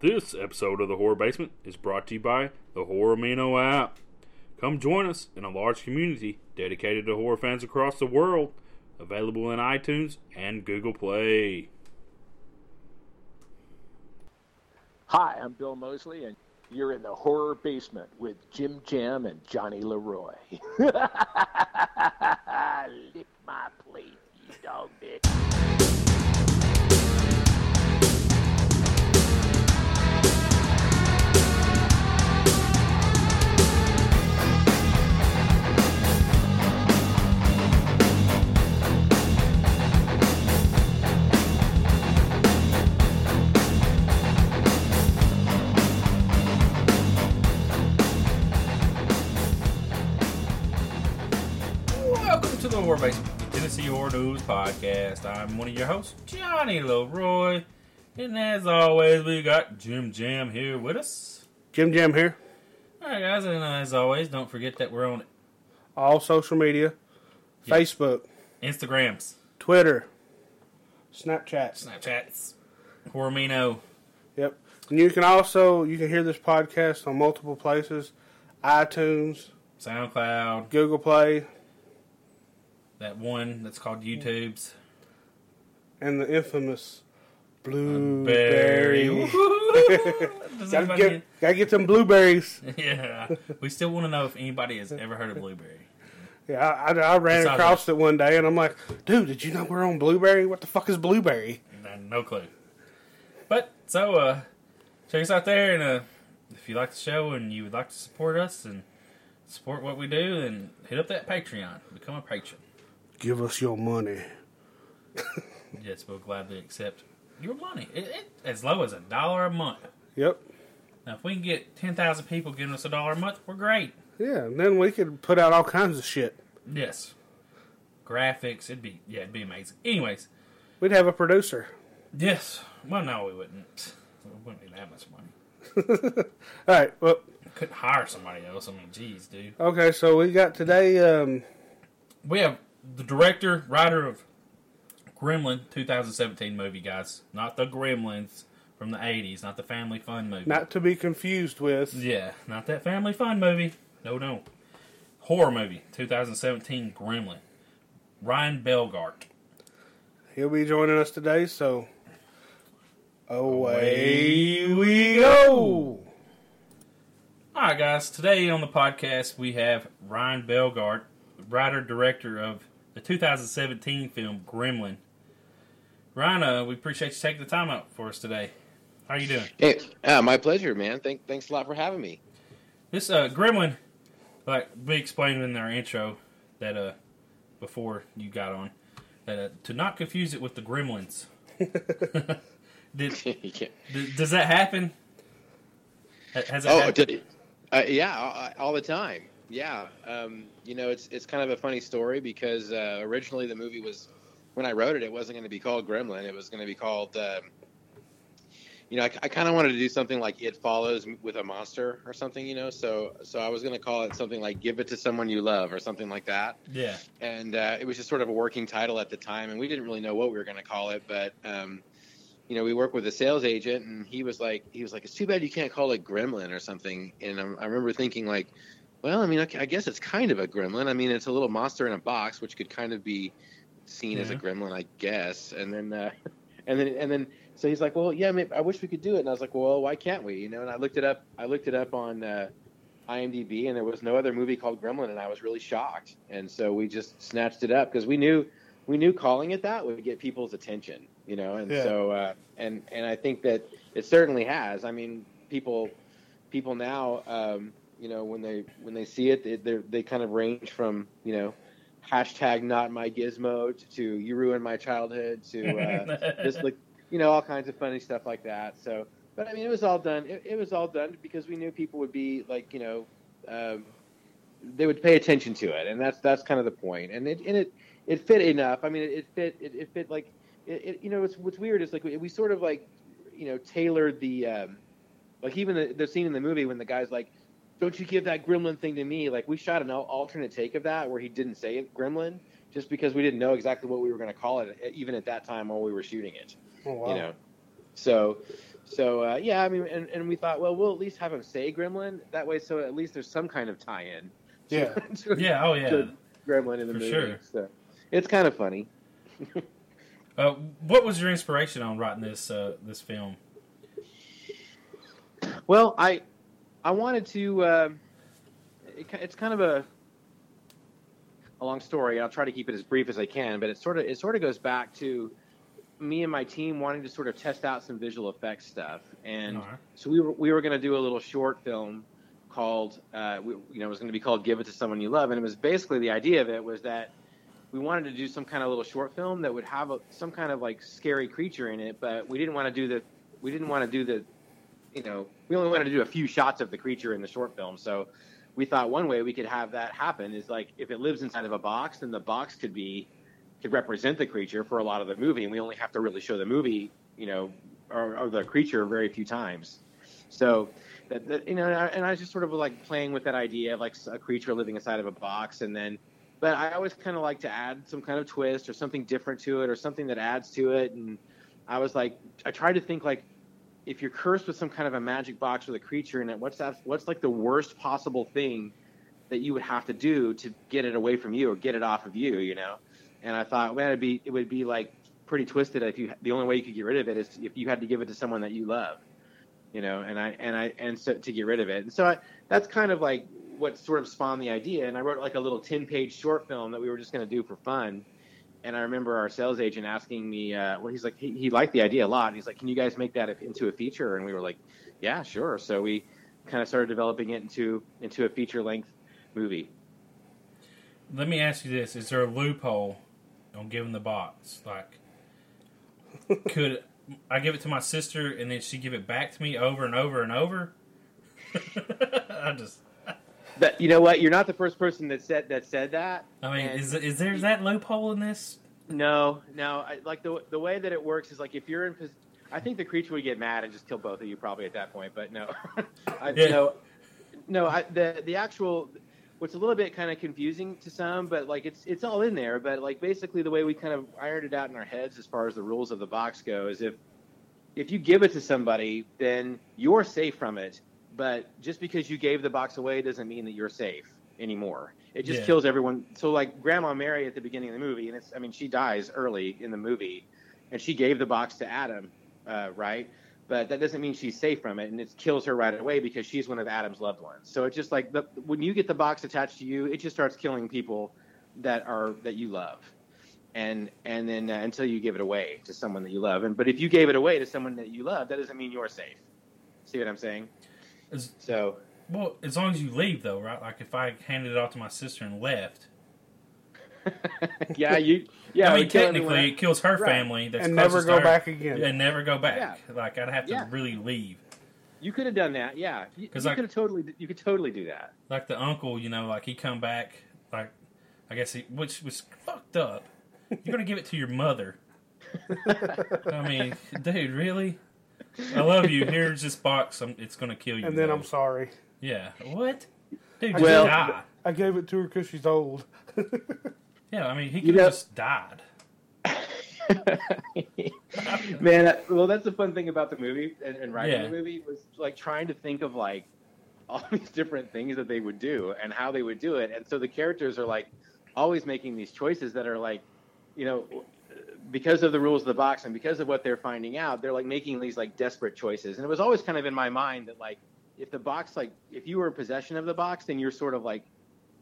This episode of the Horror Basement is brought to you by the Horror Amino app. Come join us in a large community dedicated to horror fans across the world. Available in iTunes and Google Play. Hi, I'm Bill Moseley, and you're in the horror basement with Jim Jam and Johnny Leroy. Lick my plate, you dog bitch. Horror News Podcast. I'm one of your hosts, Johnny Leroy. And as always, we got Jim Jam here with us. Jim Jam here. Alright, guys, and as always, don't forget that we're on All social media, Yeah. Facebook, Instagrams, Twitter, Snapchat. Snapchats, Hormino. Yep. And you can also you can hear this podcast on multiple places: iTunes, SoundCloud, Google Play, that one that's called YouTube's. and the infamous Blueberry. Gotta, get, gotta get them blueberries. yeah, we still want to know if anybody has ever heard of Blueberry. Yeah, I, I, I ran all across it one day and I'm like, dude, did you know we're on Blueberry? What the fuck is Blueberry? No, no clue. But so, uh, check us out there, and uh, if you like the show and you would like to support us and support what we do, then hit up that Patreon, become a patron. Give us your money. Yes, we'll gladly accept your money, it, it, as low as a dollar a month. Yep. Now, if we can get ten thousand people giving us a dollar a month, we're great. Yeah, and then we could put out all kinds of shit. Yes, graphics, it'd be yeah, it'd be amazing. Anyways, We'd have a producer. yes. Well, no, we wouldn't. We wouldn't need that much money. All right. Well, Couldn't hire somebody else. I mean, geez, dude. okay. So we got today. Um, We have the director, writer of Gremlin 2017 movie, guys. Not the Gremlins from the 80s, not the Family Fun movie. not to be confused with. yeah, not that Family Fun movie. No, no. Horror movie 2017 Gremlin. Ryan Bellgardt. He'll be joining us today. So away we go. All right, guys. Today on the podcast we have Ryan Bellgardt, writer director of the 2017 film Gremlin. Ryan, uh, we appreciate you taking the time out for us today. How are you doing? Hey, uh, my pleasure, man. Thank, thanks a lot for having me. This uh, Gremlin, like we explained in our intro, that uh, before you got on, that uh, to not confuse it with the Gremlins. Did, yeah. d- does that happen? Ha- Has it Oh, happened? d- uh, yeah, all, all the time. Yeah, um, you know, it's it's kind of a funny story because uh, originally the movie was when I wrote it, it wasn't going to be called Gremlin. It was going to be called. Um, you know, I, I kind of wanted to do something like It Follows with a monster or something. You know, so so I was going to call it something like Give It to Someone You Love or something like that. yeah, and uh, it was just sort of a working title at the time, and we didn't really know what we were going to call it. But um, you know, we worked with a sales agent, and he was like, he was like, it's too bad you can't call it Gremlin or something. And um, I remember thinking like, well, I mean, I, I guess it's kind of a gremlin. I mean, it's a little monster in a box, which could kind of be seen as a gremlin, I guess. And then, uh, and then, and then, so he's like, well, yeah, I wish we could do it. And I was like, well, why can't we? You know, and I looked it up. I looked it up on. Uh, IMDb, and there was no other movie called Gremlin, and I was really shocked. And so we just snatched it up because we knew we knew calling it that would get people's attention, you know. And Yeah. so uh, and and I think that it certainly has. I mean, people people now, um, you know, when they when they see it, they they're- kind of range from you know hashtag not my gizmo to you ruined my childhood to uh, just like you know all kinds of funny stuff like that. So, but I mean, it was all done. It, it was all done because we knew people would be like you know, um, they would pay attention to it, and that's that's kind of the point. And it and it it fit enough. I mean, it, it fit it, it fit like it, it, you know what's what's weird is like we, we sort of like you know tailored the um, like even the, the scene in the movie when the guy's like don't you give that gremlin thing to me like we shot an alternate take of that where he didn't say it gremlin just because we didn't know exactly what we were going to call it even at that time while we were shooting it Oh, wow. you know so So uh, yeah, I mean, and, and we thought, well, we'll at least have him say Gremlin that way, so at least there's some kind of tie-in. Yeah. to Yeah, oh yeah. Gremlin in the For movie. sure. So it's kind of funny. Uh, what was your inspiration on writing this uh, this film? Well, I I wanted to. Uh, it, it's kind of a a long story. I'll try to keep it as brief as I can, but it sort of it sort of goes back to me and my team wanting to sort of test out some visual effects stuff, and Alright. so we were we were going to do a little short film called uh, we, you know it was going to be called "Give It to Someone You Love," and it was basically the idea of it was that we wanted to do some kind of little short film that would have a, some kind of like scary creature in it, but we didn't want to do the we didn't want to do the you know we only wanted to do a few shots of the creature in the short film, so we thought one way we could have that happen is like if it lives inside of a box, then the box could be could represent the creature for a lot of the movie, and we only have to really show the movie, you know, or, or the creature very few times. So, that, that, you know, and I, and I was just sort of like playing with that idea of like a creature living inside of a box, and then, but I always kind of like to add some kind of twist or something different to it or something that adds to it, and I was like, I tried to think like, if you're cursed with some kind of a magic box with a creature in it, what's that? What's like the worst possible thing that you would have to do to get it away from you or get it off of you, you know? And I thought, man, it'd be it would be like pretty twisted if you the only way you could get rid of it is if you had to give it to someone that you love, you know. And I and I and so to get rid of it, and so I, that's kind of like what sort of spawned the idea. And I wrote like a little ten page short film that we were just going to do for fun. And I remember our sales agent asking me, uh, well, he's like, he, he liked the idea a lot. He's like, can you guys make that into a feature? And we were like, yeah, sure. So we kind of started developing it into into a feature length movie. Let me ask you this: Is there a loophole on giving the box? Like, could I give it to my sister and then she give it back to me over and over and over? I just, But you know what? You're not the first person that said that said that. I mean, And- is is there that loophole in this? No, no. I, like the the way that it works is like if you're in, I think the creature would get mad and just kill both of you probably at that point. But no, I, Yeah. no, no. I, the the actual, what's a little bit kind of confusing to some, but like it's it's all in there. But like basically the way we kind of ironed it out in our heads as far as the rules of the box go is if if you give it to somebody, then you're safe from it. But just because you gave the box away doesn't mean that you're safe anymore. It just Yeah. kills everyone. So like Grandma Mary at the beginning of the movie, and it's I mean she dies early in the movie, and she gave the box to Adam, uh, right? But that doesn't mean she's safe from it, and it kills her right away because she's one of Adam's loved ones. So it's just like the, when you get the box attached to you, it just starts killing people that are that you love, and and then uh, until you give it away to someone that you love. And but if you gave it away to someone that you love, that doesn't mean you're safe. See what I'm saying? Is, So well, as long as you leave, though, right? Like if I handed it off to my sister and left, yeah, you yeah. I mean, we technically, it kills her Right. family. That's and never closest go her, back again. and never go back. Like I'd have to Yeah. really leave. You could have done that, yeah. You, 'Cause you I- could have totally, you could totally do that. like the uncle, you know, like he come back, like I guess he, which was fucked up. You're gonna give it to your mother. I mean, dude, really? I love you. Here's this box. I'm, it's gonna kill you. And then though. I'm sorry. yeah. What? Dude, I just Well- die. I gave it to her because she's old. Yeah, I mean, he You could know- have just died. Man, uh, well, that's the fun thing about the movie and, and writing Yeah. the movie was like trying to think of like all these different things that they would do and how they would do it. And so the characters are like always making these choices that are like, you know, because of the rules of the box and because of what they're finding out, they're like making these like desperate choices. And it was always kind of in my mind that like if the box like if you were in possession of the box, then you're sort of like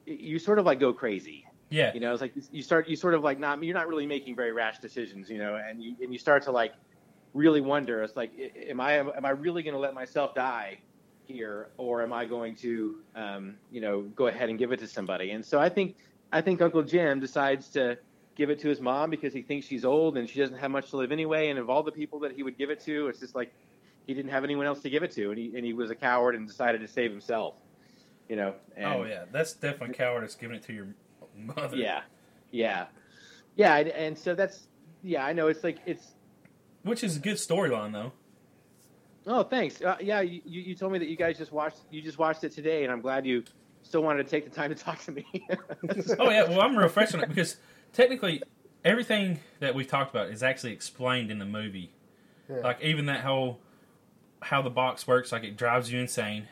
you sort of like go crazy Yeah. you know it's like you start you sort of like not you're not really making very rash decisions you know and you and you start to like really wonder it's like am i am i really going to let myself die here or am i going to um, you know go ahead and give it to somebody and so i think i think uncle jim decides to give it to his mom because he thinks she's old and she doesn't have much to live anyway and of all the people that he would give it to it's just like he didn't have anyone else to give it to and he and he was a coward and decided to save himself you know and, oh yeah, that's definitely cowardice giving it to your mother. yeah, yeah, yeah, and, and so that's yeah. I know it's like it's. Which is a good storyline though. Oh, thanks. Uh, yeah, you, you told me that you guys just watched you just watched it today, and I'm glad you still wanted to take the time to talk to me. Oh yeah, well I'm real fresh on it because technically everything that we've talked about is actually explained in the movie. Yeah. Like even that whole how the box works. Like it drives you insane.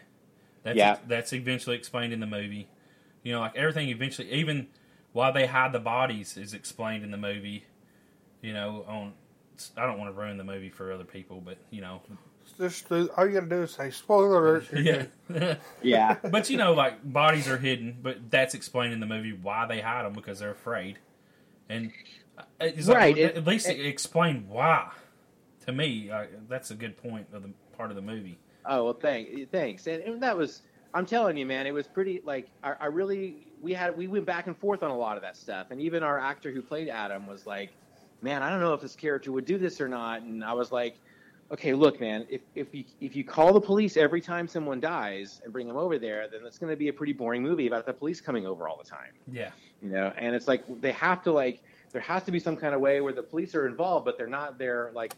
That's Yeah. that's eventually explained in the movie. You know, like everything eventually, even why they hide the bodies is explained in the movie. You know, on I don't want to ruin the movie for other people, but you know, Just all you got to do is say spoiler alert. yeah. Yeah. but you know, like bodies are hidden, but that's explained in the movie why they hide them because they're afraid, and uh, it's like, Right, At least it explained why. To me, uh, that's a good point of the part of the movie. Oh well, thank, thanks. And, and that was, I'm telling you, man, it was pretty. Like, I, I really, we had, we went back and forth on a lot of that stuff, and even our actor who played Adam was like, "Man, I don't know if this character would do this or not." And I was like, "Okay, look, man, if if you if you call the police every time someone dies and bring them over there, then it's going to be a pretty boring movie about the police coming over all the time." Yeah, you know? And it's like they have to like there has to be some kind of way where the police are involved but they're not there like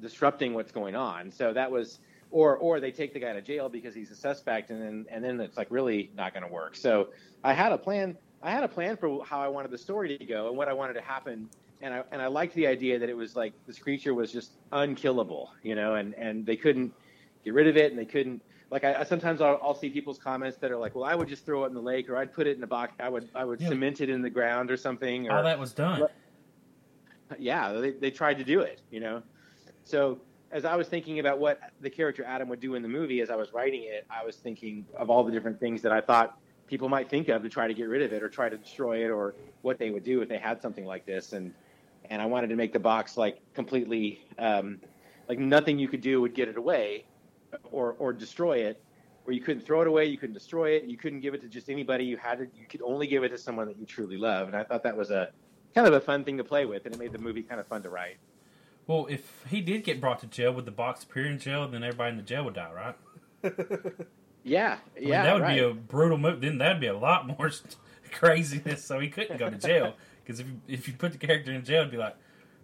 disrupting what's going on. So that was or or they take the guy to jail because he's a suspect and then and then it's like really not going to work. So i had a plan i had a plan for how i wanted the story to go and what i wanted to happen and i and i liked the idea that it was like this creature was just unkillable you know? And and they couldn't get rid of it and they couldn't like I, I sometimes I'll, I'll see people's comments that are like, "Well, I would just throw it in the lake, or I'd put it in a box. I would I would Yeah. cement it in the ground or something." Or all that was done. yeah, they they tried to do it, you know. So as I was thinking about what the character Adam would do in the movie, as I was writing it, I was thinking of all the different things that I thought people might think of to try to get rid of it or try to destroy it, or what they would do if they had something like this. And and I wanted to make the box like completely um, like nothing you could do would get it away or or destroy it. Where you couldn't throw it away, you couldn't destroy it, you couldn't give it to just anybody. You had to, you could only give it to someone that you truly love. And I thought that was a kind of a fun thing to play with, and it made the movie kind of fun to write. Well, if he did get brought to jail, would the box appear in jail? Then everybody in the jail would die, right? Yeah, I mean, yeah, that would right. be a brutal move. Then that'd be a lot more craziness. So he couldn't go to jail because if you, if you put the character in jail, it'd be like,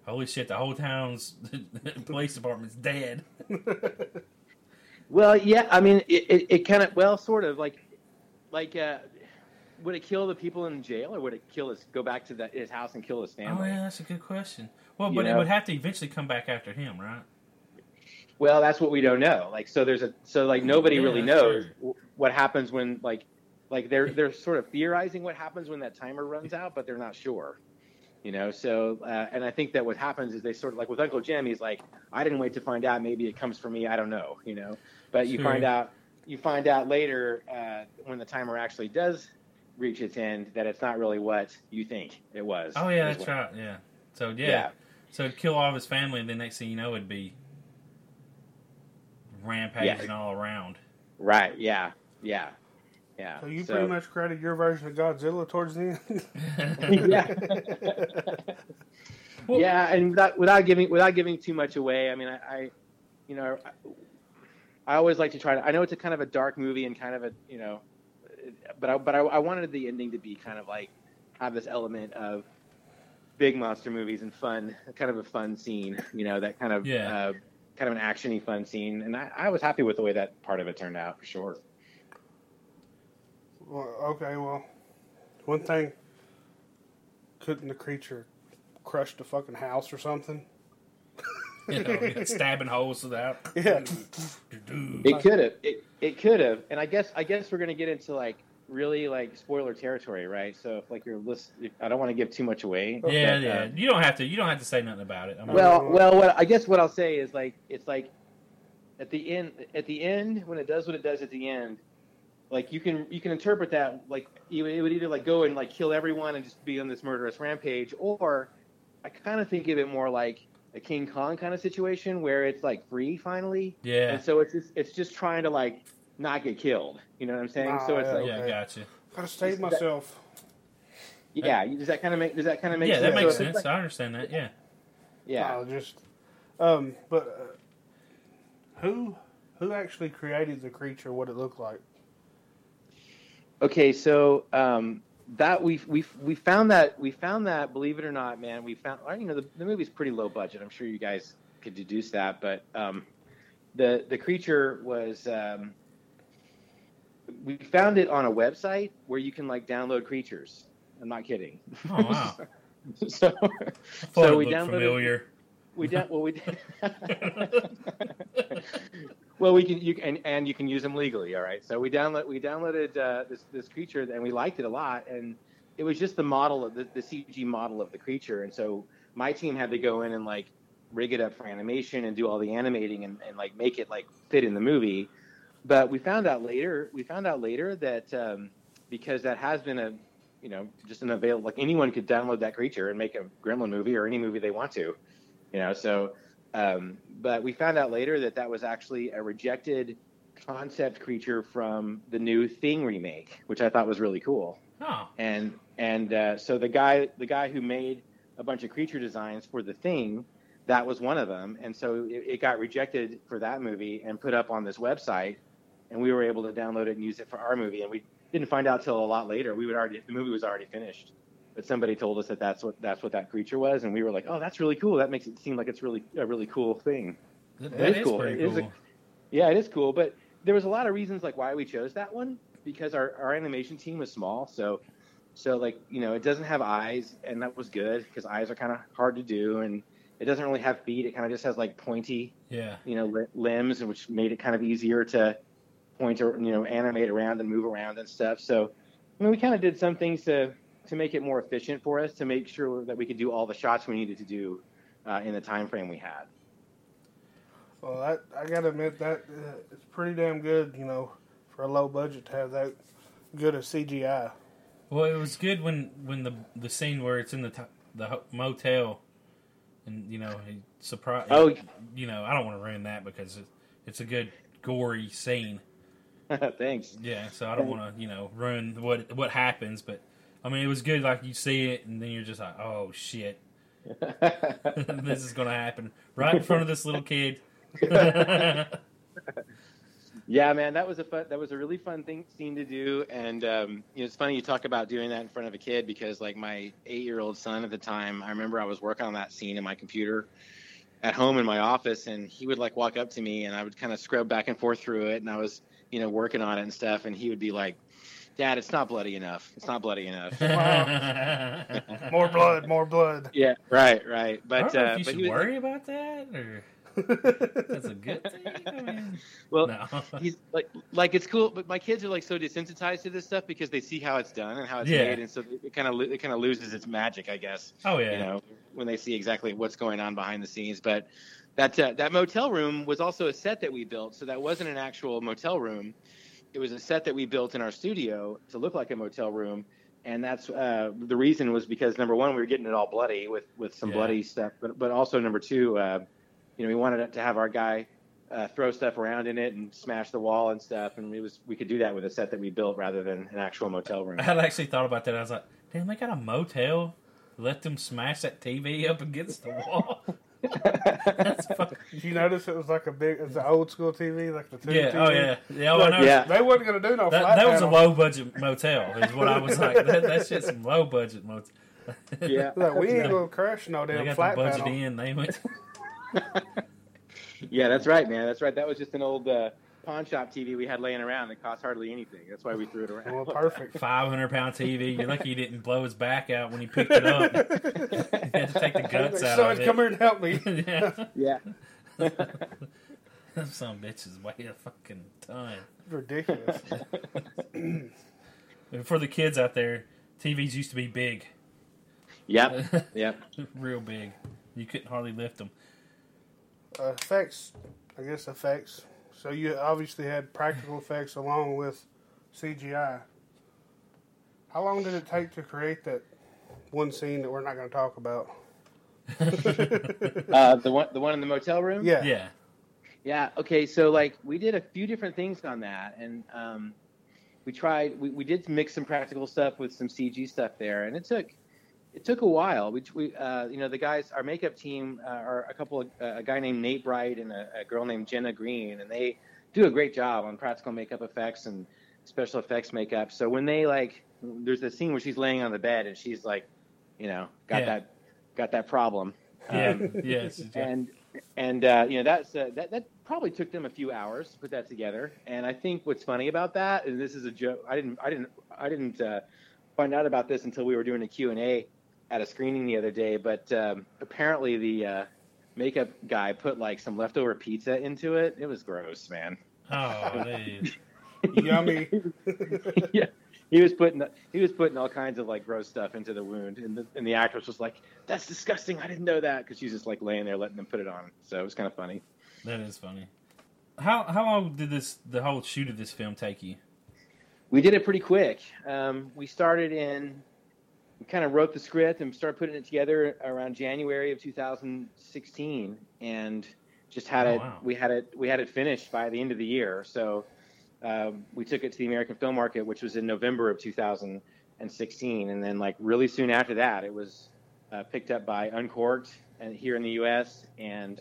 holy shit, the whole town's police department's dead. Well, yeah, I mean, it, it, it kind of, well, sort of like, like, uh, would it kill the people in jail, or would it kill his, go back to the, his house and kill his family? Oh yeah, that's a good question. Well, You but it know? would have to eventually come back after him, right? Well, that's what we don't know. Like, so there's a, so like nobody Yeah, really knows true. what happens when, like, like they're they're sort of theorizing what happens when that timer runs out, but they're not sure. You know, so uh, and I think that what happens is they sort of like with Uncle Jim, he's like, I didn't wait to find out. Maybe it comes for me. I don't know. You know, but you Sure. find out you find out later uh, when the timer actually does reach its end that it's not really what you think it was. Oh yeah, that's right. Yeah. So yeah. Yeah. So it'd kill all of his family, and the next thing you know, it'd be rampaging Yeah. all around. Right. Yeah. Yeah. Yeah. So you So- pretty much created your version of Godzilla towards the end. yeah. yeah, and without without giving without giving too much away, I mean, I, I you know, I, I always like to try to. I know it's a kind of a dark movie and kind of a you know, but I but I, I wanted the ending to be kind of like have this element of big monster movies and fun, kind of a fun scene, you know, that kind of Yeah. uh, kind of an actiony fun scene, and I, I was happy with the way that part of it turned out for sure. Well, okay, well, one thing. Couldn't the creature crush the fucking house or something? you know, stabbing holes without. Yeah. It could have. It, it could have. And I guess I guess we're gonna get into like really like spoiler territory, right? So if like you're list, I don't want to give too much away. Yeah, but, yeah. uh, You don't have to. You don't have to say nothing about it. I mean, well, well, what I guess what I'll say is like it's like at the end at the end when it does what it does at the end, like you can you can interpret that like it would either like go and like kill everyone and just be on this murderous rampage, or I kind of think of it more like a King Kong kind of situation where it's like free finally. yeah, And so it's just it's just trying to like not get killed. You know what I'm saying? so it's Ah, like yeah, okay. gotcha. Gotta save myself. yeah. Does that kind of make does that kind of make Yeah, sense? that makes So sense. like- I understand that. Yeah. yeah. No, just um, but uh, who who actually created the creature? What it looked like? Okay, so um, that we we we found that we found that believe it or not, man, we found you know the, the movie's pretty low budget. I'm sure you guys could deduce that, but um, the the creature was um, we found it on a website where you can like download creatures. I'm not kidding. Oh wow. so So we downloaded- familiar. We did well we did Well, we can you can, and, and you can use them legally. All right. So we download we downloaded uh, this this creature and we liked it a lot, and it was just the model of the, the CG model of the creature, and so my team had to go in and like rig it up for animation and do all the animating and, and like make it like fit in the movie. But we found out later we found out later that um, because that has been a you know just an available like anyone could download that creature and make a Gremlin movie or any movie they want to, you know so. Um, but we found out later that that was actually a rejected concept creature from the new Thing remake, which I thought was really cool. Oh, And and uh, so the guy the guy who made a bunch of creature designs for the Thing, that was one of them. And so it, it got rejected for that movie and put up on this website, and we were able to download it and use it for our movie. And we didn't find out till a lot later. We would already the movie was already finished but somebody told us that that's what that's what that creature was, and we were like, "Oh, that's really cool. That makes it seem like it's really a really cool thing." that, is is cool. is a- cool. Yeah, it is cool, but there was a lot of reasons like why we chose that one because our, our animation team was small, so so like you know it doesn't have eyes, and that was good because eyes are kind of hard to do, and it doesn't really have feet. It kind of just has like pointy yeah. you know li- limbs, which made it kind of easier to point or you know animate around and move around and stuff. So I mean, we kind of did some things to to make it more efficient for us to make sure that we could do all the shots we needed to do uh, in the time frame we had. Well, that I gotta admit that uh, it's pretty damn good, you know, for a low budget to have that good a CGI. Well, it was good when when the the scene where it's in the t- the motel, and you know he surprise. Oh. you know I don't want to ruin that because it, it's a good gory scene. Thanks. Yeah, so I don't want to you know ruin what what happens, but I mean it was good. Like you see it, and then you're just like, oh shit, this is gonna happen right in front of this little kid. Yeah, man, that was a fun, that was a really fun thing scene to do, and um, you know, it's funny you talk about doing that in front of a kid because like my eight year old son at the time, I remember I was working on that scene in my computer at home in my office, and he would like walk up to me, and I would kind of scrub back and forth through it, and I was you know working on it and stuff, and he would be like, "Dad, it's not bloody enough. It's not bloody enough." More blood, more blood. yeah, right, right. I But don't know uh, if you but should he was, worry about that, or that's a good thing. I mean, well, no. he's like like it's cool but my kids are like so desensitized to this stuff because they see how it's done and how it's Yeah. made and so it kind of it kind of loses its magic i guess oh yeah, you know when they see exactly what's going on behind the scenes but that uh, that motel room was also a set that we built so that wasn't an actual motel room it was a set that we built in our studio to look like a motel room and that's uh, the reason was because number one we were getting it all bloody with with some Yeah. bloody stuff but but also number two uh, you know we wanted to have our guy uh, throw stuff around in it and smash the wall and stuff and it was we could do that with a set that we built rather than an actual motel room I had actually thought about that. I was like, damn, they got a motel. Let them smash that TV up against the wall. That's fucking. Did you notice it was like a big, it's an old school TV, like the tube Yeah. TV? Oh yeah. Yeah. I know. Yeah. They weren't gonna do no That, flat that was a panel. low budget motel. Is what I was like. That, that's just some low budget motel. yeah Like, we ain't gonna crash no They damn got flat the budget panel. in. They went. yeah that's right man that's right that was just an old uh, pawn shop tv we had laying around that cost hardly anything that's why we threw it around Well, perfect. Five hundred pound TV. You're lucky you didn't blow his back out when he picked it up. you had to take the guts out Son, of it. come here and help me. yeah. yeah Them some bitches weigh a fucking ton. Ridiculous. For the kids out there, TVs used to be big, yep yep real big. You couldn't hardly lift them. Uh, effects, I guess effects. So you obviously had practical effects along with CGI. How long did it take to create that one scene that we're not going to talk about? uh, the one the one in the motel room Yeah. Yeah. Yeah. Okay. So like we did a few different things on that, and um, we tried. We, we did mix some practical stuff with some CG stuff there, and it took it took a while. We, we uh, you know the guys, our makeup team uh, are a couple of uh, a guy named Nate Bright and a, a girl named Jenna Green, and they do a great job on practical makeup effects and special effects makeup. So when they like, there's a scene where she's laying on the bed and she's like, you know, got Yeah. that got that problem. Yeah. Um, yes. and and uh, you know that's uh, that that probably took them a few hours to put that together. And I think what's funny about that, and this is a joke, I didn't I didn't I didn't uh, find out about this until we were doing a Q and A at a screening the other day. But um, apparently the uh, makeup guy put like some leftover pizza into it. It was gross, man. Oh, dude. Yummy. yeah, he was putting he was putting all kinds of like gross stuff into the wound, and the, and the actress was like, "That's disgusting. I didn't know that," because she's just like laying there letting them put it on. So it was kind of funny. That is funny. How how long did this the whole shoot of this film take you? We did it pretty quick. Um, we started in, we kind of wrote the script and started putting it together around January of 2016, and just had Oh, it. wow. We had it. We had it finished by the end of the year. So um, we took it to the American Film Market, which was in November of 2016, and then like really soon after that, it was uh, picked up by Uncork'd and here in the U.S. and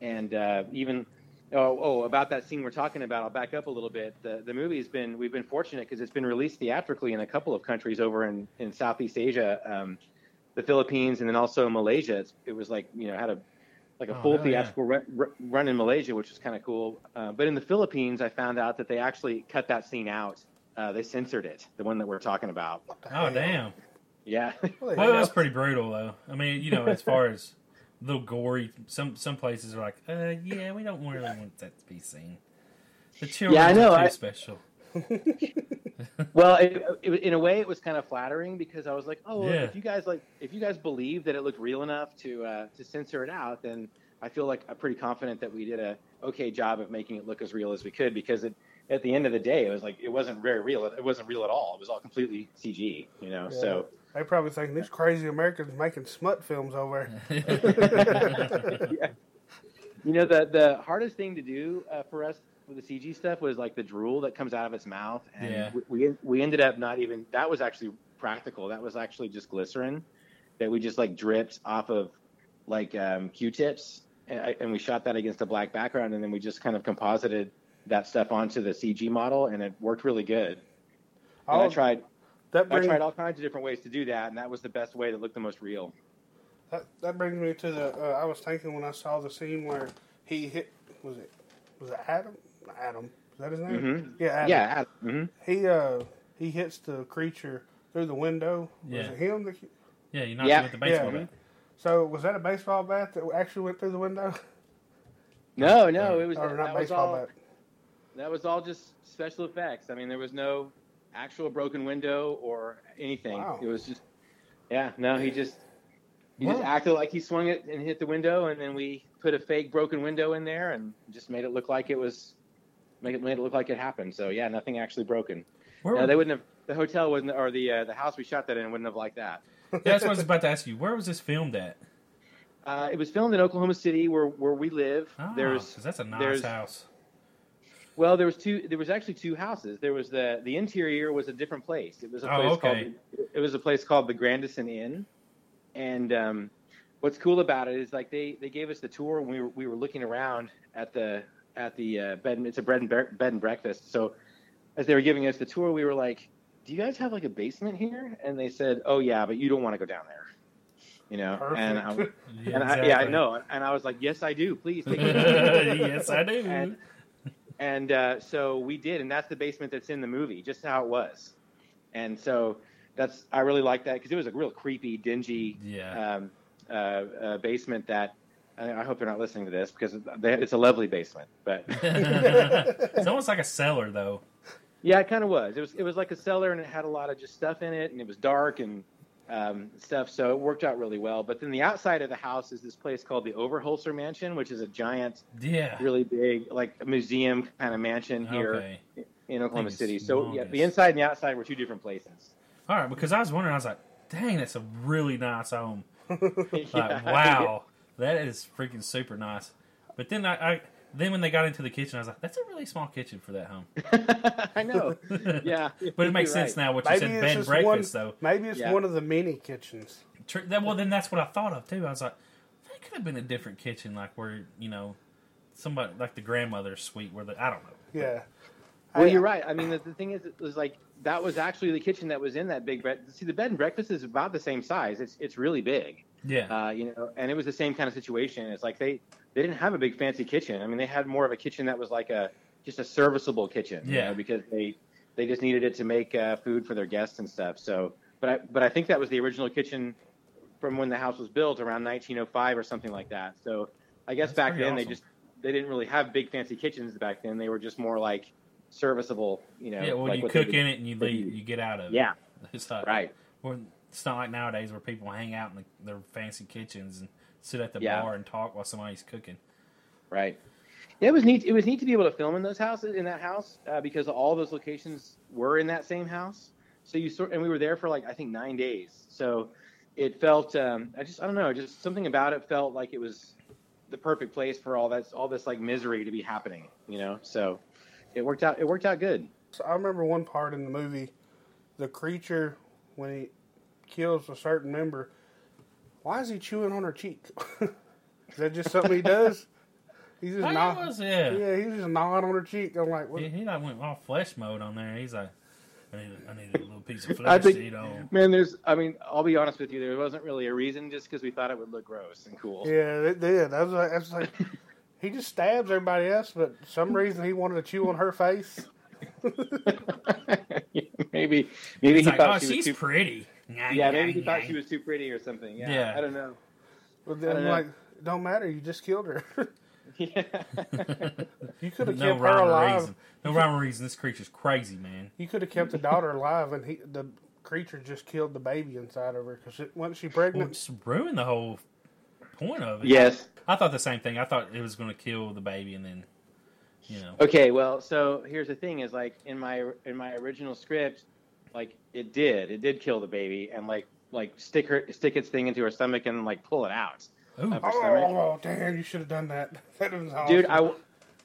and uh, even oh, oh about that scene we're talking about. I'll back up a little bit. The the movie's been we've been fortunate because it's been released theatrically in a couple of countries over in in Southeast Asia, um, the Philippines, and then also Malaysia. It's, it was like you know had a like a Oh, full hell yeah. theatrical run, run in Malaysia, which was kind of cool. Uh, but in the Philippines, I found out that they actually cut that scene out. Uh, they censored it, the one that we're talking about. Oh damn. Yeah. Well, Well, that's pretty brutal though. I mean, you know, as far as a little gory, some some places are like, uh, yeah, we don't really want that to be seen. The children Yeah, I know, are too I- special. well, it, it, in a way, it was kind of flattering because I was like, oh, well, Yeah. if you guys like, if you guys believe that it looked real enough to uh, to censor it out, then I feel like I'm pretty confident that we did a okay job of making it look as real as we could because it. At the end of the day, it was like it wasn't very real. It wasn't real at all. It was all completely CG, you know. Yeah. So They probably think these crazy Americans making smut films over. yeah. You know, the the hardest thing to do uh, for us with the CG stuff was like the drool that comes out of its mouth, and Yeah. we, we we ended up not even that was actually practical. That was actually just glycerin that we just like dripped off of like um, Q-tips, and, I, and we shot that against a black background, and then we just kind of composited that stuff onto the CG model, and it worked really good. And I tried that I tried all kinds of different ways to do that, and that was the best way that looked the most real. that, that brings me to the. Uh, I was thinking when I saw the scene where he hit. Was it? Was it Adam? Adam. Is that his name? Mhm. Yeah. Adam. Yeah. mhm. He uh he hits the creature through the window. Yeah. Was it him? That, yeah, you knocked Yeah. him with the baseball Yeah. bat. so was that a baseball bat that actually went through the window? No, no, it was or that not was baseball all, bat? That was all just special effects. I mean, there was no actual broken window or anything. Wow. It was just, yeah, no, he just he just acted like he swung it and hit the window, and then we put a fake broken window in there and just made it look like it was, make it made it look like it happened. So yeah, nothing actually broken. Where, No, they wouldn't have. The hotel wasn't, or the uh, the house we shot that in wouldn't have liked that. yeah, that's what I was about to ask you. Where was this filmed at? Uh, it was filmed in Oklahoma City, where where we live. Oh, There's that's a nice there's- house. Well, there was two. There was actually two houses. There was the the interior was a different place. It was a Oh, place okay. called it was a place called the Grandison Inn, and um, what's cool about it is like they they gave us the tour when we were we were looking around at the at the uh, bed. and- It's a bread and bre- bed and breakfast. So as they were giving us the tour, we were like, "Do you guys have like a basement here?" And they said, "Oh yeah, but you don't want to go down there." You know, and I, Yeah, and I, yeah, I know, and I was like, "Yes, I do. Please take me." yes, I do. And- And uh, so we did, and that's the basement that's in the movie, just how it was. And so that's I really like that because it was a real creepy, dingy yeah. um, uh, uh, basement. That I, I hope they're not listening to this because they, it's a lovely basement. But it's almost like a cellar, though. yeah, it kind of was. It was it was like a cellar, and it had a lot of just stuff in it, and it was dark and um, stuff. So it worked out really well. But then the outside of the house is this place called the Overholser Mansion, which is a giant, Yeah. really big, like a museum kind of mansion here. Okay. in Oklahoma City. So yeah, the inside and the outside were two different places. All right, because I was wondering, I was like, dang, that's a really nice home. Yeah. Wow, that is freaking super nice. But then I, I, then when they got into the kitchen, I was like, that's a really small kitchen for that home. I know. Yeah, But it makes sense right. now what you Maybe said, it's bed breakfast, one. though. Maybe it's Yeah. one of the mini kitchens. Tr- that, well, then that's what I thought of too. I was like, that could have been a different kitchen, like where you know, somebody like the grandmother's suite, where the I don't know. Yeah. Well, I- you're right. I mean, the, the thing is, it was like that was actually the kitchen that was in that big bed. See, the bed and breakfast is about the same size. It's it's really big. Yeah, Uh, you know, and it was the same kind of situation. It's like they they didn't have a big fancy kitchen. I mean, they had more of a kitchen that was like a just a serviceable kitchen. you Yeah. know, because they they just needed it to make uh, food for their guests and stuff. So, but I but I think that was the original kitchen from when the house was built around 1905 or something like that. So I guess That's back then they just they didn't really have big fancy kitchens back then. They were just more like serviceable, you know. Yeah, well, like you cook in it and you leave, you get out of it. Yeah, It's not, right. Or it's not like nowadays where people hang out in the, their fancy kitchens and sit at the Yeah. bar and talk while somebody's cooking. Right. Yeah, it was neat. It was neat to be able to film in those houses, in that house, uh, because all those locations were in that same house. So you sort, and we were there for like I think nine days. So it felt, um, I just, I don't know, just something about it felt like it was the perfect place for all that, all this like misery to be happening. You know, so it worked out. It worked out good. So I remember one part in the movie, the creature when he kills a certain member. Why is he chewing on her cheek? is that just something he does? He's just not. yeah, was, yeah. Yeah, he's just gnawing on her cheek. I'm like, what? He, he like went all flesh mode on there. He's like, I need, a, I need a little piece of I flesh think- to eat on. Man, there's, I mean, I'll be honest with you, there wasn't really a reason, just because we thought it would look gross and cool. Yeah, it did. I was like, I was like he just stabs everybody else, but some reason he wanted to chew on her face. maybe, maybe He's he like, thought oh, she was she's too pretty. Yeah, maybe he thought she was too pretty or something. Yeah, Yeah. I don't know. But then don't I'm know. like, don't matter. You just killed her. Yeah. you could have no kept her alive. reason. No rhyme or reason. This creature's crazy, man. You could have kept the daughter alive, and he the creature just killed the baby inside of her because wasn't she Well, pregnant? it's ruined the whole point of it. yes. I thought the same thing. I thought it was going to kill the baby and then, you know. Okay. Well, so here's the thing: is like in my in my original script, like it did, it did kill the baby, and like like stick her stick its thing into her stomach and like pull it out. Ooh, of her oh, stomach. Oh, damn! You should have done that. That was awesome. Dude, I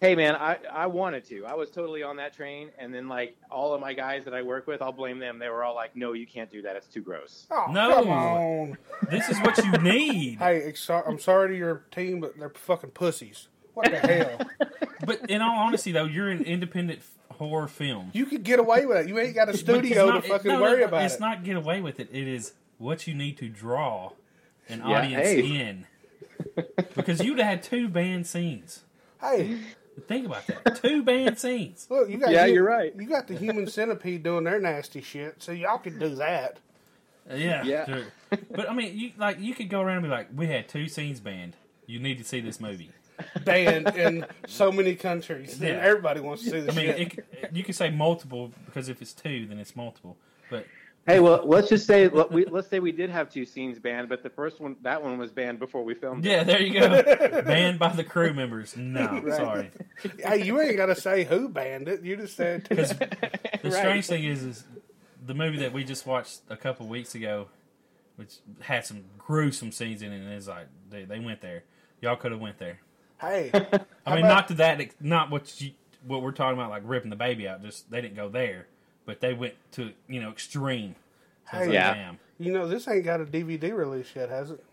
hey man, I I wanted to. I was totally on that train, and then like all of my guys that I work with, I'll blame them. They were all like, "No, you can't do that. It's too gross." Oh, No. come on. this is what you need. Hey, I'm sorry to your team, but they're fucking pussies. What the hell? But in all honesty, though, you're an independent f- horror film. You could get away with it. You ain't got a studio not- to fucking no, no, worry no, about It's it. not get away with it. It is what you need to draw an Yeah, audience hey. in. Because you'd have had two banned scenes. Hey, Think about that. Two banned scenes. look, you got Yeah, hu- you're right. You got the human centipede doing their nasty shit, so y'all can do that. Uh, Yeah. Yeah. sure. But I mean, you like you could go around and be like, "We had two scenes banned. You need to see this movie." Banned in so many countries, and Yeah. everybody wants to see the I mean, shit. it, you can say multiple because if it's two, then it's multiple. But Hey, well, let's just say let- we, let's say we did have two scenes banned, but the first one, that one was banned before we filmed. it. yeah, there you go. banned by the crew members. No, Right. sorry. hey, you ain't got to say who banned it. You just said Because the Right. strange thing is, is the movie that we just watched a couple weeks ago, which had some gruesome scenes in it, and it's like they, they went there. Y'all could have went there. Hey, I mean, about- not to that, ex- not what you, what we're talking about, like ripping the baby out. Just they didn't go there, but they went to you know extreme. I was Hey. like, Yeah. damn. you know this ain't got a DVD release yet, has it?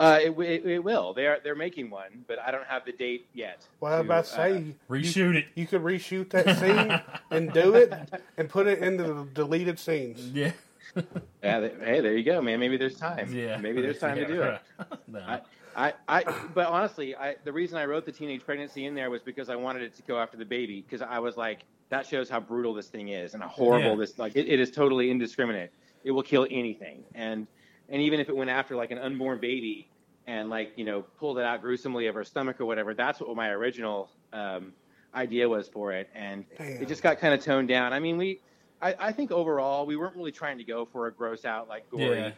Uh, it, it, it will. They are they're making one, but I don't have the date yet. Well, I was about to uh, say you, Reshoot it. you could reshoot that scene and do it and put it into the deleted scenes. Yeah. yeah, they, hey, there you go, man. Maybe there's time. Yeah. maybe there's time Yeah, to do it. no. I, I, I, but honestly, I, the reason I wrote the teenage pregnancy in there was because I wanted it to go after the baby because I was like, that shows how brutal this thing is and how horrible Yeah. this like it, it is totally indiscriminate. It will kill anything, and and even if it went after like an unborn baby and like you know pulled it out gruesomely of her stomach or whatever, that's what my original um, idea was for it, and Damn. it just got kind of toned down. I mean, we, I, I think overall we weren't really trying to go for a gross out like gory Yeah.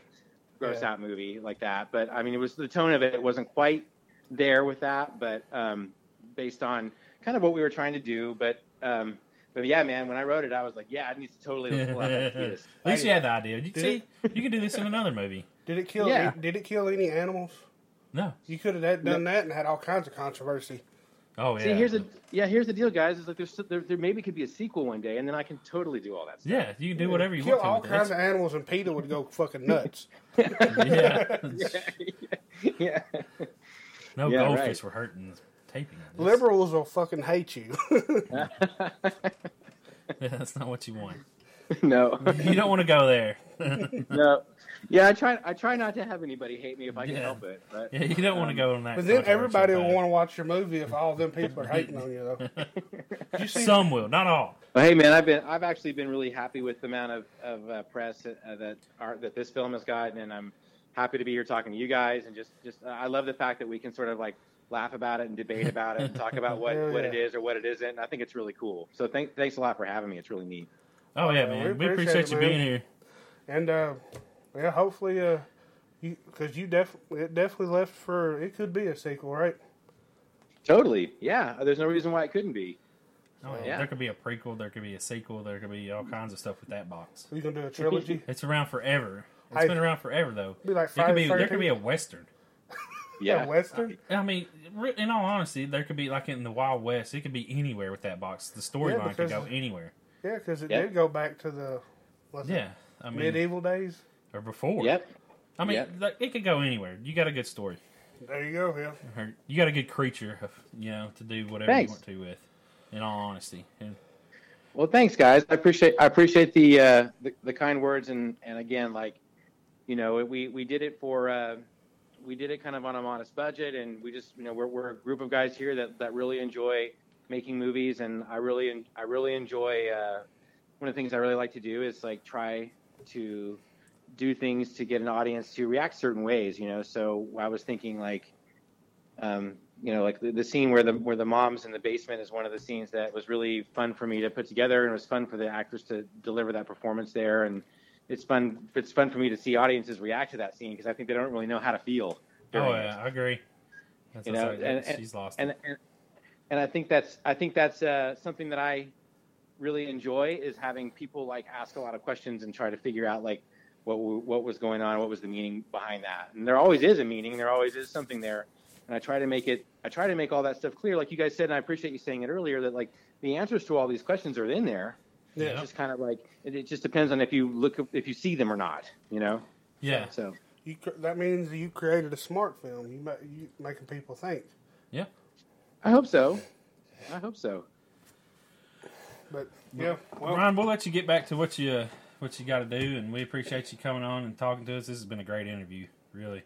Gross Yeah. out movie like that. But I mean, it was the tone of it. It wasn't quite there with that, but um, based on kind of what we were trying to do. But um, but yeah, man, when I wrote it, I was like, yeah, I need to totally pull out that fetus. At least you had the idea. You Did see, you can do this in another movie. Did it kill? Yeah. Did it kill any animals? No. You could have had- done that and had all kinds of controversy. Oh yeah. See, here's the yeah, here's the deal, guys. Is like there's there, there maybe could be a sequel one day, and then I can totally do all that stuff. yeah. You can do whatever you kill want to. all with kinds it. of animals, and PETA would go fucking nuts. yeah. yeah, yeah. No Yeah, goldfish right. were hurting taping. this. Liberals will fucking hate you. Yeah, that's not what you want. no, You don't want to go there. no. Yeah, I try. I try not to have anybody hate me if I can Yeah. help it. But Yeah, you don't want to go on that. but then everybody will want to watch your movie if all them people are hating on you. Though. You see? Some will, not all. Well, hey man, I've been I've actually been really happy with the amount of of uh, press uh, that are that this film has gotten, and I'm happy to be here talking to you guys, and just just uh, I love the fact that we can sort of like laugh about it and debate about it and talk about what Hell what yeah. it is or what it isn't. And I think it's really cool. So thank, thanks a lot for having me. It's really neat. Oh yeah, we man. We appreciate appreciate it, you man. being here. And uh, yeah, hopefully, uh, you because you definitely it definitely left for it could be a sequel, right? Totally, yeah. There's no reason why it couldn't be. Oh, yeah. Yeah. There could be a prequel. There could be a sequel. There could be all kinds of stuff with that box. Are you gonna do a trilogy? It's around forever. It's I- been around forever though. Be like It could be there could be a western. Yeah, a Western. I mean, in all honesty, there could be like in the Wild West. It could be anywhere with that box. The storyline could go anywhere. Yeah, because it Yeah. did go back to the what's it, Yeah, I mean, medieval days. Or before. Yep. I mean, Yep. like, it could go anywhere. You got a good story. There you go. Yeah. Or you got a good creature, you know, to do whatever Thanks. you want to with. In all honesty, and Well, thanks, guys. I appreciate I appreciate the uh, the, the kind words and and again, like, you know, we we did it for uh, we did it kind of on a modest budget, and we just you know we're we're a group of guys here that that really enjoy making movies, and I really I really enjoy uh, one of the things I really like to do is like try to do things to get an audience to react certain ways, you know. So I was thinking like um, you know, like the, the scene where the where the mom's in the basement is one of the scenes that was really fun for me to put together, and it was fun for the actors to deliver that performance there, and it's fun. It's fun for me to see audiences react to that scene because I think they don't really know how to feel. oh it. yeah, I agree. That's, You know, and- and- she's lost. and and, and I think that's I think that's uh, something that I really enjoy is having people like ask a lot of questions and try to figure out like what what was going on, what was the meaning behind that, and there always is a meaning, there always is something there, and I try to make it I try to make all that stuff clear, like you guys said, and I appreciate you saying it earlier that like the answers to all these questions are in there. Yeah. It's just kind of like it, it just depends on if you look if you see them or not, you know. yeah, So You cr- that means you created a smart film. You ma- you making people think. Yeah. I hope so. I hope so. But yeah, well, Ryan, we'll let you get back to what you uh, what you got to do, and we appreciate you coming on and talking to us. This has been a great interview, really.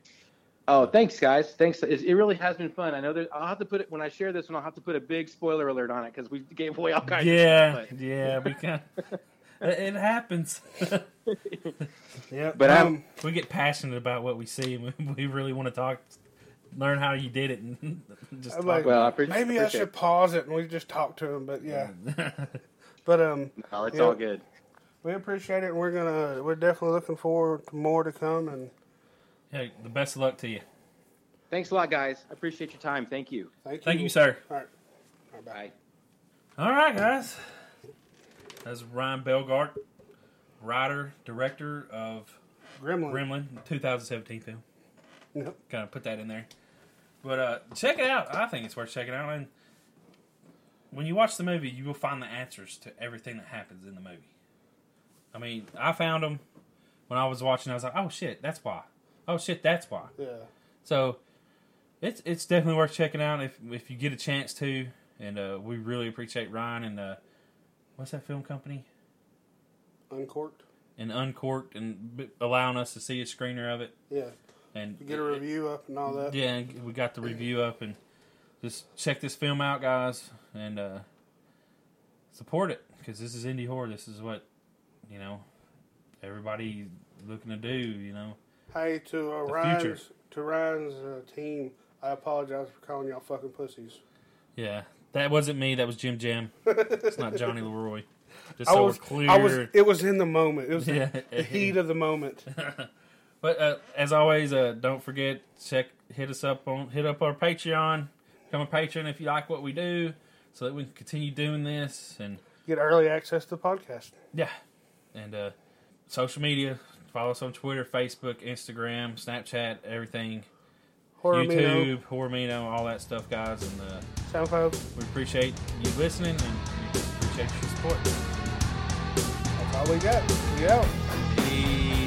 Oh, thanks, guys. Thanks. It, it really has been fun. I know that I'll have to put it when I share this one. I'll have to put a big spoiler alert on it because we gave away all kinds. Yeah, of stuff, yeah, we can. it happens. yeah. But I'm- um, we get passionate about what we see, and we, we really want to talk, learn how you did it, and just I'm talk like, Well, I appre- maybe I appreciate should pause it and we just talk to him. But yeah, but um, No, it's Yeah. all good. We appreciate it. and We're gonna we're definitely looking forward to more to come. And hey, the best of luck to you. Thanks a lot, guys. I appreciate your time. Thank you. thank you. Thank you, sir. All right. All right, bye. Bye. All right, guys. That's Ryan Bellgardt, writer, director of Gremlin. Gremlin, 2017 film. Yep. Kind of put that in there. But uh, check it out. I think it's worth checking out. And when you watch the movie, you will find the answers to everything that happens in the movie. I mean, I found them when I was watching. I was like, "Oh shit, that's why." Oh shit, that's why. Yeah. So it's it's definitely worth checking out if if you get a chance to. And uh, we really appreciate Ryan and uh, what's that film company Uncork'd. and Uncork'd and allowing us to see a screener of it Yeah. and You get a review up and all that. Yeah, we got the review up and just check this film out, guys, and uh, support it because this is indie horror. This is what you know everybody looking to do. You know, Hey, to uh, Ryan's to Ryan's uh, team, I apologize for calling y'all fucking pussies. yeah, that wasn't me. That was Jim Jam. it's not Johnny Leroy. Just I so was, we're clear. I was. It was in the moment. It was Yeah. the, the heat of the moment. But uh, as always, uh, don't forget check hit us up on hit up our Patreon. Become a patron if you like what we do, so that we can continue doing this and Get early access to the podcast. Yeah. And uh, social media. Follow us on Twitter, Facebook, Instagram, Snapchat, everything. YouTube, Hormino, all that stuff, guys. And uh, SoundCloud. we appreciate you listening and we appreciate your support. That's all we got. We out. Peace.